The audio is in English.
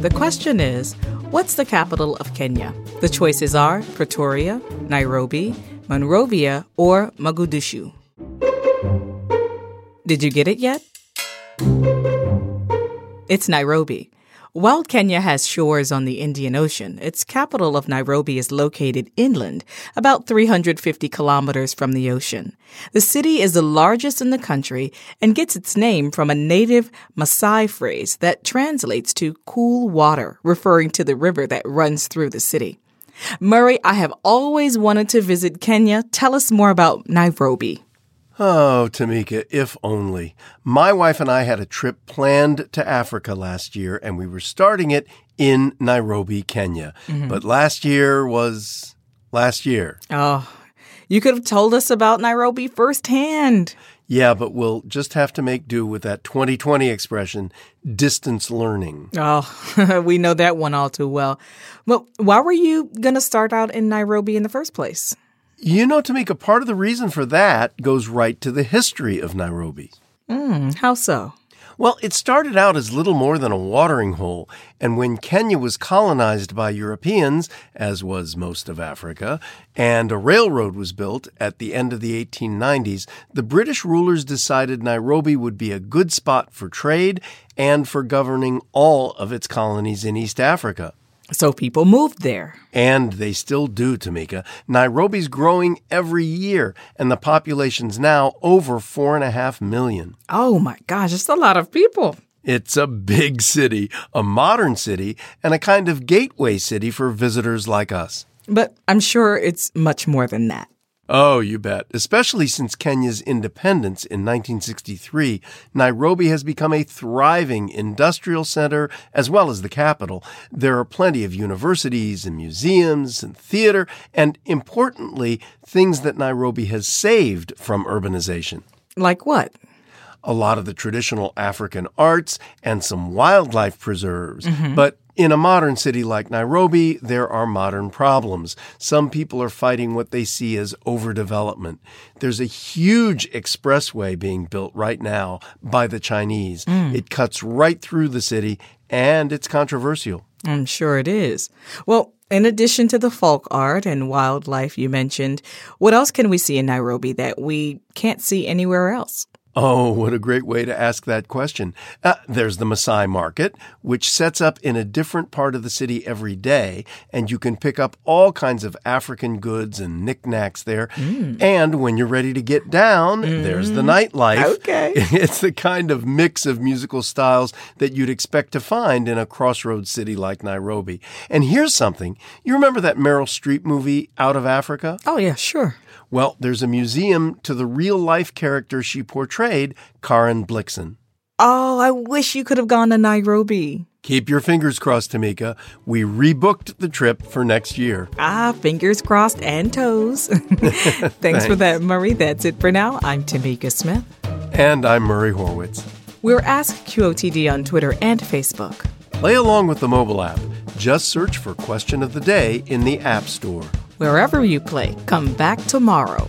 The question is What's the capital of Kenya? The choices are Pretoria, Nairobi, Monrovia, or Mogadishu. Did you get it yet? It's Nairobi. While Kenya has shores on the Indian Ocean, its capital of Nairobi is located inland, about 350 kilometers from the ocean. The city is the largest in the country and gets its name from a native Maasai phrase that translates to cool water, referring to the river that runs through the city. Murray, I have always wanted to visit Kenya. Tell us more about Nairobi. Oh, Tamika, if only. My wife and I had a trip planned to Africa last year, and we were starting it in Nairobi, Kenya. Mm-hmm. But last year was last year. Oh, you could have told us about Nairobi firsthand. Yeah, but we'll just have to make do with that 2020 expression, distance learning. Oh, we know that one all too well. Well, why were you going to start out in Nairobi in the first place? You know, Tamika, part of the reason for that goes right to the history of Nairobi. Mm, how so? Well, it started out as little more than a watering hole, and when Kenya was colonized by Europeans, as was most of Africa, and a railroad was built at the end of the 1890s, the British rulers decided Nairobi would be a good spot for trade and for governing all of its colonies in East Africa. So people moved there. And they still do, Tamika. Nairobi's growing every year, and the population's now over four and a half million. Oh my gosh, it's a lot of people. It's a big city, a modern city, and a kind of gateway city for visitors like us. But I'm sure it's much more than that. Oh, you bet. Especially since Kenya's independence in 1963, Nairobi has become a thriving industrial center as well as the capital. There are plenty of universities and museums and theater, and importantly, things that Nairobi has saved from urbanization. Like what? a lot of the traditional African arts and some wildlife preserves. Mm-hmm. But in a modern city like Nairobi, there are modern problems. Some people are fighting what they see as overdevelopment. There's a huge expressway being built right now by the Chinese. Mm. It cuts right through the city and it's controversial. I'm sure it is. Well, in addition to the folk art and wildlife you mentioned, what else can we see in Nairobi that we can't see anywhere else? Oh, what a great way to ask that question. Uh, there's the Maasai Market, which sets up in a different part of the city every day, and you can pick up all kinds of African goods and knickknacks there. Mm. And when you're ready to get down, mm. there's the mm. nightlife. Okay. It's the kind of mix of musical styles that you'd expect to find in a crossroads city like Nairobi. And here's something. You remember that Meryl Streep movie, Out of Africa? Oh, yeah, sure. Well, there's a museum to the real life character she portrayed, Karen Blixen. Oh, I wish you could have gone to Nairobi. Keep your fingers crossed, Tamika. We rebooked the trip for next year. Ah, fingers crossed and toes. Thanks, Thanks, for that, Murray. That's it for now. I'm Tamika Smith. And I'm Murray Horwitz. We're Ask QOTD on Twitter and Facebook. Play along with the mobile app. Just search for Question of the Day in the App Store. Wherever you play, come back tomorrow.